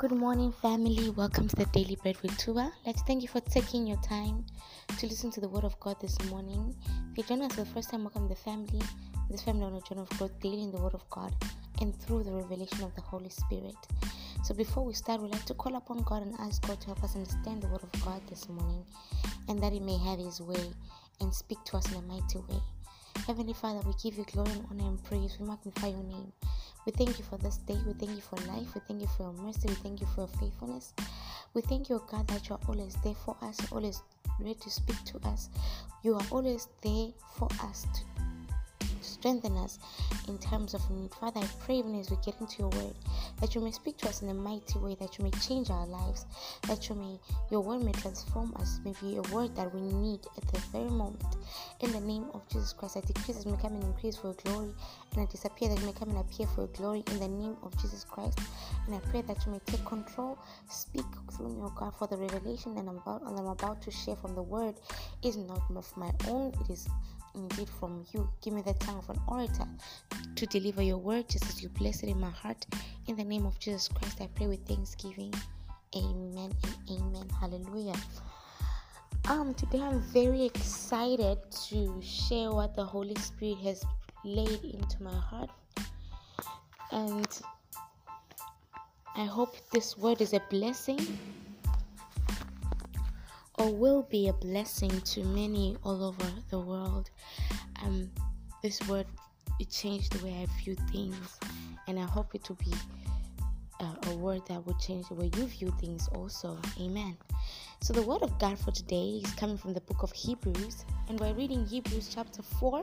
Good morning, family. Welcome to the Daily Bread with Tua. Let's thank you for taking your time to listen to the Word of God this morning. If you join us for the first time, welcome to the family. This family on a journey of growth daily in the Word of God and through the revelation of the Holy Spirit. So, before we start, we'd like to call upon God and ask God to help us understand the Word of God this morning and that He may have His way and speak to us in a mighty way. Heavenly Father, we give you glory and honor and praise. We magnify your name. We thank you for this day. We thank you for life. We thank you for your mercy. We thank you for your faithfulness. We thank you, God, that you are always there for us. Always ready to speak to us. You are always there for us to strengthen us in terms of need. Father, I pray even as we get into your word that you may speak to us in a mighty way, that you may change our lives, that you may your word may transform us, maybe a word that we need at the very moment. In the name of Jesus Christ, I decrease as may come and increase for glory, and I disappear that you may come and appear for glory in the name of Jesus Christ. And I pray that you may take control, speak through me, O God, for the revelation that I'm about, and I'm about to share from the word is not of my own, it is indeed from you. Give me the tongue of an orator to deliver your word just as you bless it in my heart. In the name of Jesus Christ, I pray with thanksgiving. Amen and amen. Hallelujah. Um, today I'm very excited to share what the Holy Spirit has laid into my heart. And I hope this word is a blessing or will be a blessing to many all over the world. Um, this word it changed the way I view things, and I hope it will be a word that will change the way you view things also. Amen. So the word of God for today is coming from the book of Hebrews, and we're reading Hebrews chapter 4,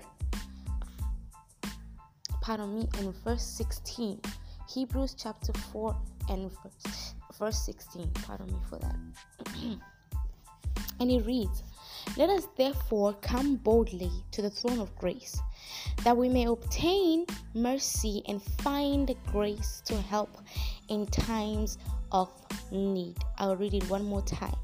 pardon me, and verse 16. Hebrews chapter 4 and verse, verse 16. Pardon me for that. And it reads, Let us therefore come boldly to the throne of grace, that we may obtain mercy and find grace to help in times of need. I'll read it one more time.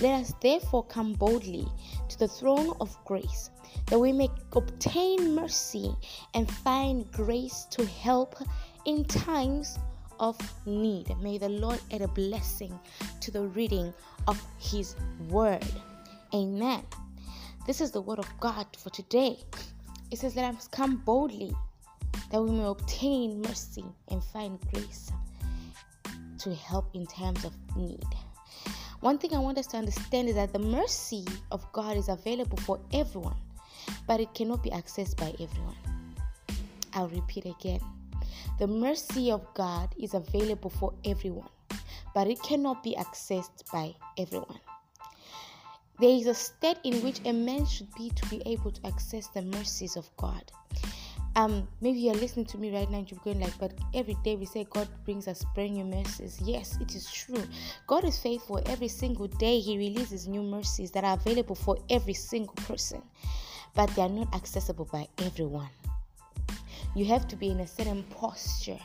Let us therefore come boldly to the throne of grace, that we may obtain mercy and find grace to help in times of need. May the Lord add a blessing to the reading of His Word. Amen. This is the Word of God for today. It says, Let us come boldly that we may obtain mercy and find grace to help in times of need. One thing I want us to understand is that the mercy of God is available for everyone, but it cannot be accessed by everyone. I'll repeat again. The mercy of God is available for everyone, but it cannot be accessed by everyone. There is a state in which a man should be to be able to access the mercies of God. Um, maybe you're listening to me right now and you're going like, but every day we say God brings us brand new mercies. Yes, it is true. God is faithful. Every single day He releases new mercies that are available for every single person, but they are not accessible by everyone. You have to be in a certain posture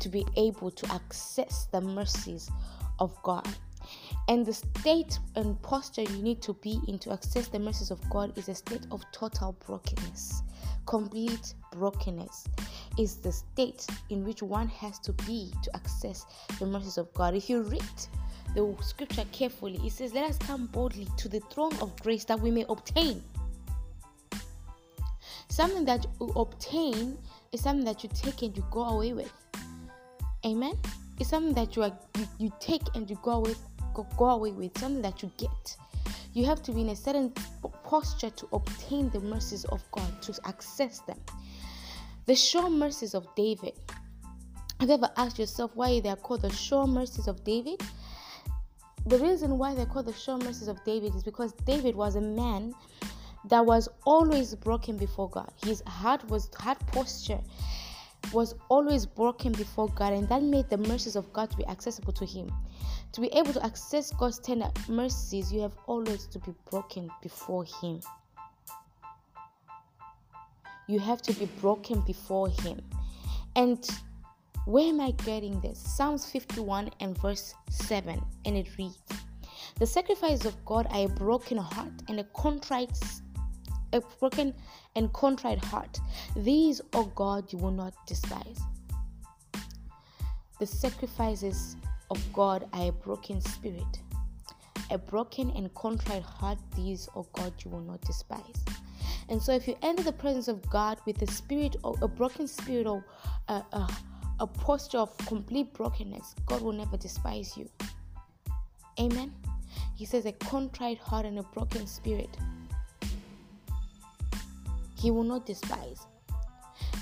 to be able to access the mercies of God. And the state and posture you need to be in to access the mercies of God is a state of total brokenness. Complete brokenness is the state in which one has to be to access the mercies of God. If you read the scripture carefully, it says, Let us come boldly to the throne of grace that we may obtain Something that you obtain is something that you take and you go away with. Amen. It's something that you are you, you take and you go away go, go away with. Something that you get. You have to be in a certain posture to obtain the mercies of God to access them. The sure mercies of David. Have you ever asked yourself why they are called the sure mercies of David? The reason why they're called the sure mercies of David is because David was a man that was always broken before God. His heart was heart posture was always broken before God, and that made the mercies of God to be accessible to him. To be able to access God's tender mercies, you have always to be broken before Him. You have to be broken before Him. And where am I getting this? Psalms 51 and verse 7, and it reads The sacrifice of God are a broken heart and a contrite a broken and contrite heart. These, O oh God, you will not despise. The sacrifices of God are a broken spirit. A broken and contrite heart, these, O God, you will not despise. And so, if you enter the presence of God with a spirit of a broken spirit or a, a, a posture of complete brokenness, God will never despise you. Amen. He says, a contrite heart and a broken spirit, He will not despise.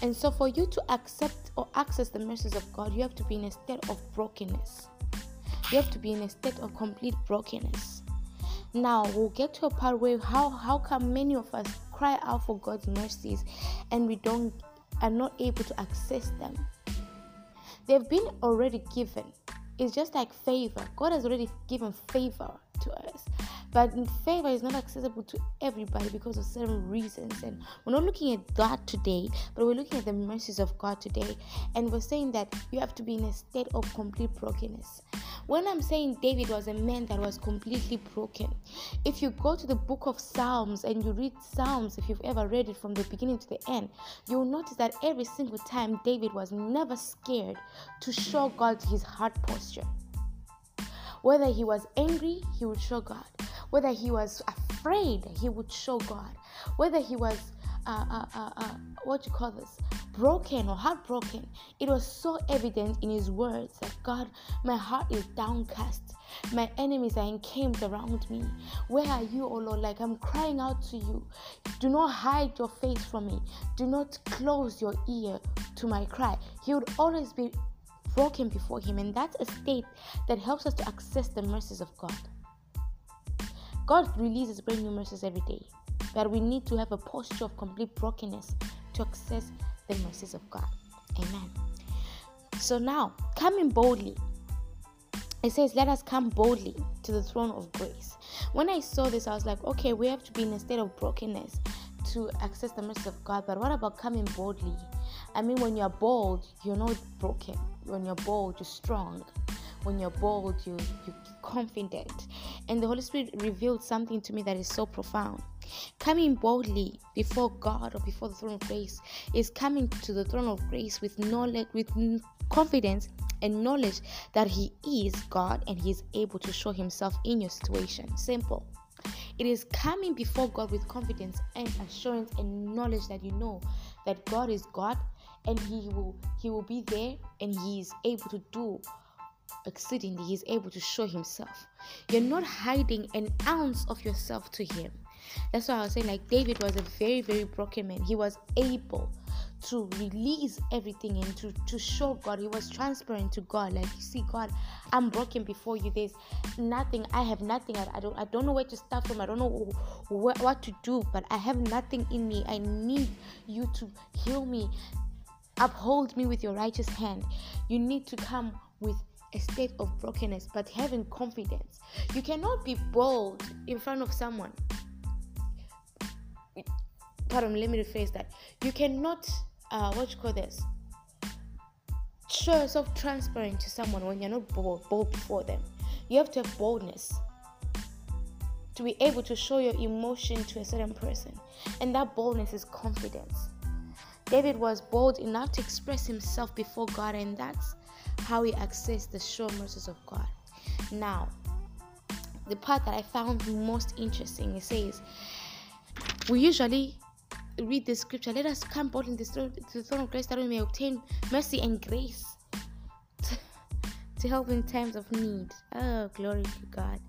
And so, for you to accept or access the mercies of God, you have to be in a state of brokenness. You have to be in a state of complete brokenness. Now we'll get to a part where how how come many of us cry out for God's mercies and we don't are not able to access them. They've been already given. It's just like favor. God has already given favor to us. But favor is not accessible to everybody because of certain reasons. And we're not looking at that today, but we're looking at the mercies of God today. And we're saying that you have to be in a state of complete brokenness. When I'm saying David was a man that was completely broken, if you go to the book of Psalms and you read Psalms, if you've ever read it from the beginning to the end, you'll notice that every single time David was never scared to show God his heart posture. Whether he was angry, he would show God. Whether he was afraid, he would show God. Whether he was, uh, uh, uh, uh what you call this, broken or heartbroken, it was so evident in his words that God, my heart is downcast. My enemies are encamped around me. Where are you, O Lord? Like I'm crying out to you. Do not hide your face from me. Do not close your ear to my cry. He would always be broken before Him, and that's a state that helps us to access the mercies of God. God releases brand new mercies every day, but we need to have a posture of complete brokenness to access the mercies of God. Amen. So now, coming boldly, it says, Let us come boldly to the throne of grace. When I saw this, I was like, okay, we have to be in a state of brokenness to access the mercy of God, but what about coming boldly? I mean, when you're bold, you're not broken. When you're bold, you're strong. When you're bold, you, you're confident. And the Holy Spirit revealed something to me that is so profound. Coming boldly before God or before the throne of grace is coming to the throne of grace with knowledge, with confidence and knowledge that He is God and He is able to show Himself in your situation. Simple. It is coming before God with confidence and assurance and knowledge that you know that God is God and He will He will be there and He is able to do exceedingly. he's able to show Himself. You're not hiding an ounce of yourself to Him. That's why I was saying like David was a very, very broken man. He was able to release everything and to, to show God. He was transparent to God. Like you see, God, I'm broken before you. There's nothing. I have nothing. I, I don't I don't know where to start from. I don't know wh- what to do, but I have nothing in me. I need you to heal me. Uphold me with your righteous hand. You need to come with a state of brokenness, but having confidence. You cannot be bold in front of someone pardon, let me rephrase that. You cannot, uh, what you call this, show yourself transparent to someone when you're not bold, bold before them. You have to have boldness to be able to show your emotion to a certain person, and that boldness is confidence. David was bold enough to express himself before God, and that's how we access the sure mercies of God. Now, the part that I found most interesting it says, We usually read the scripture. Let us come boldly to the throne of grace that we may obtain mercy and grace to, help in times of need. Oh, glory to God.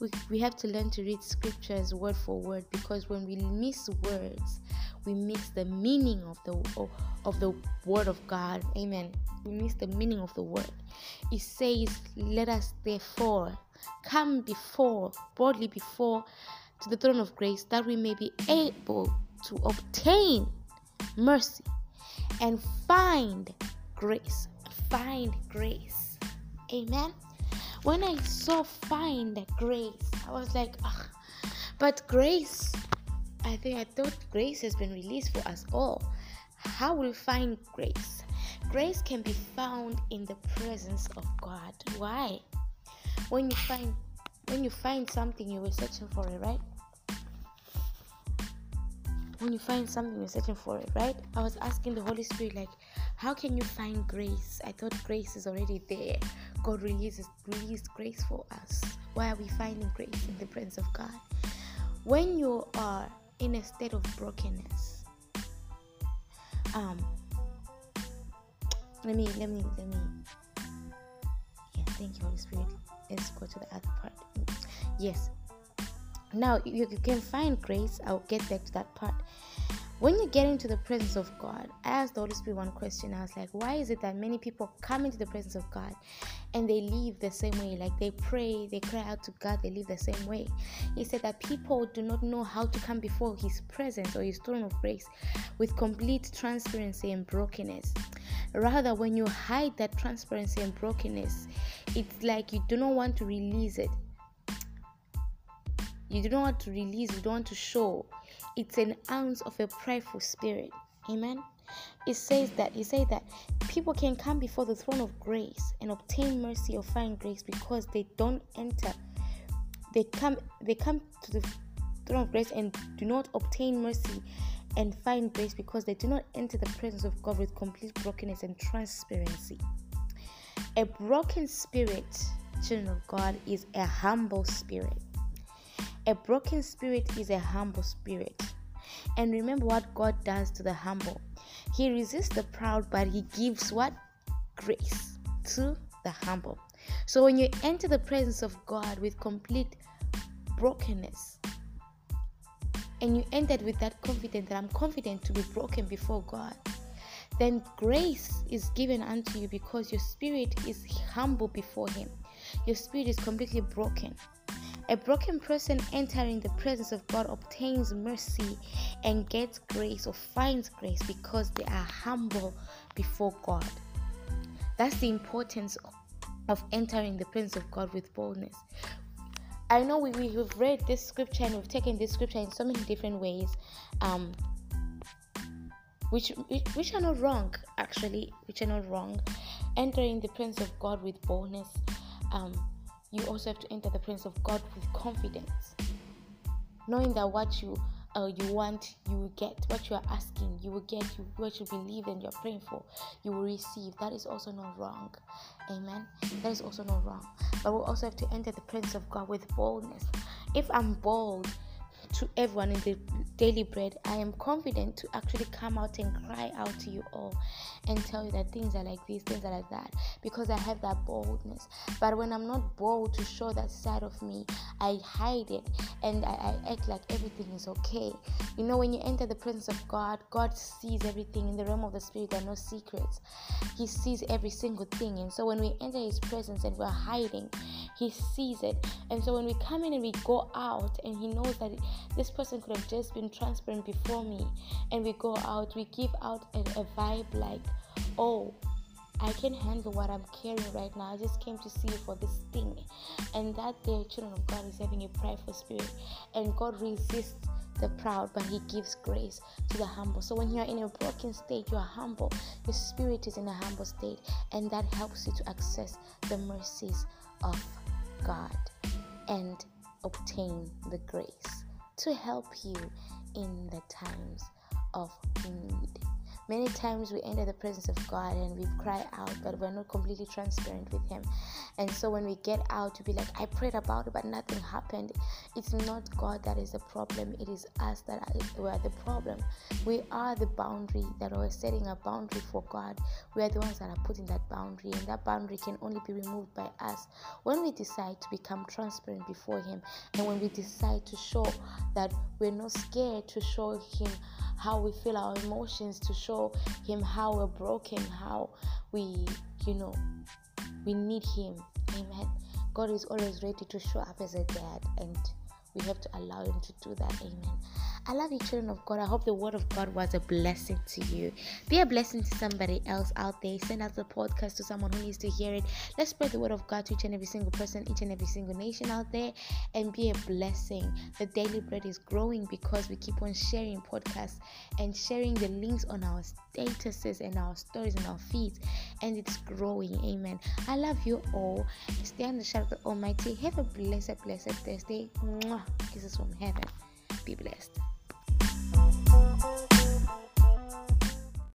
We, we have to learn to read scriptures word for word because when we miss words, we miss the meaning of the of, the word of God. Amen. We miss the meaning of the word. It says, "Let us therefore come before boldly before to the throne of grace that we may be able to obtain mercy and find grace. Find grace. Amen. When I saw find grace, I was like, but grace, I think I thought grace has been released for us all. How will we find grace? Grace can be found in the presence of God. Why? When you find when you find something you were searching for it, right? when you find something you're searching for it, right? I was asking the Holy Spirit, like, how can you find grace? I thought grace is already there. God releases released grace for us. Why are we finding grace in the presence of God? When you are in a state of brokenness, um, let me let me let me yeah, thank you, Holy Spirit. Let's go to the other part. Yes, now, you, you can find grace. I'll get back to that part. When you get into the presence of God, I asked the Holy Spirit one question. I was like, why is it that many people come into the presence of God and they leave the same way? Like they pray, they cry out to God, they leave the same way. He said that people do not know how to come before His presence or His throne of grace with complete transparency and brokenness. Rather, when you hide that transparency and brokenness, it's like you do not want to release it you don't want to release, you don't want to show. It's an ounce of a prideful spirit. Amen. It says that he said that people can come before the throne of grace and obtain mercy or find grace because they don't enter. They come they come to the throne of grace and do not obtain mercy and find grace because they do not enter the presence of God with complete brokenness and transparency. A broken spirit, children of God, is a humble spirit. A broken spirit is a humble spirit. And remember what God does to the humble. He resists the proud, but He gives what? Grace to the humble. So when you enter the presence of God with complete brokenness, and you entered with that confidence that I'm confident to be broken before God, then grace is given unto you because your spirit is humble before Him. Your spirit is completely broken. A broken person entering the presence of God obtains mercy and gets grace or finds grace because they are humble before God. That's the importance of entering the presence of God with boldness. I know we, we have read this scripture and we've taken this scripture in so many different ways, um, which which are not wrong actually, which are not wrong. Entering the presence of God with boldness um, you also have to enter the presence of God with confidence, knowing that what you uh, you want, you will get what you are asking, you will get you, what you believe and you're praying for, you will receive. That is also not wrong. Amen. That is also not wrong. But we also have to enter the presence of God with boldness. If I'm bold, to everyone in the daily bread, I am confident to actually come out and cry out to you all and tell you that things are like this, things are like that, because I have that boldness. But when I'm not bold to show that side of me, I hide it and I, I act like everything is okay. You know, when you enter the presence of God, God sees everything in the realm of the spirit, there are no secrets. He sees every single thing. And so when we enter His presence and we're hiding, He sees it. And so when we come in and we go out, and He knows that this person could have just been transparent before me and we go out we give out a, a vibe like oh I can handle what I'm carrying right now. I just came to see you for this thing. And that day, children of God is having a prideful spirit. And God resists the proud, but He gives grace to the humble. So when you're in a broken state, you are humble. Your spirit is in a humble state. And that helps you to access the mercies of God and obtain the grace to help you in the times of need. Many times we enter the presence of God and we cry out, but we're not completely transparent with Him. And so when we get out to be like, I prayed about it, but nothing happened, it's not God that is the problem, it is us that are, are the problem. We are the boundary that are setting a boundary for God. We are the ones that are putting that boundary, and that boundary can only be removed by us when we decide to become transparent before Him and when we decide to show that we're not scared to show Him how we feel our emotions to show him how we're broken how we you know we need him. Amen god is always ready to show up as a dad and we have to allow him to do that. Amen I love you, children of God. I hope the word of God was a blessing to you. Be a blessing to somebody else out there. Send out the podcast to someone who needs to hear it. Let's spread the word of God to each and every single person, each and every single nation out there, and be a blessing. The daily bread is growing because we keep on sharing podcasts and sharing the links on our statuses and our stories and our feeds, and it's growing. Amen. I love you all. Stay on the shadow of the Almighty. Have a blessed, blessed Thursday. Mwah. Kisses from heaven. Be blessed.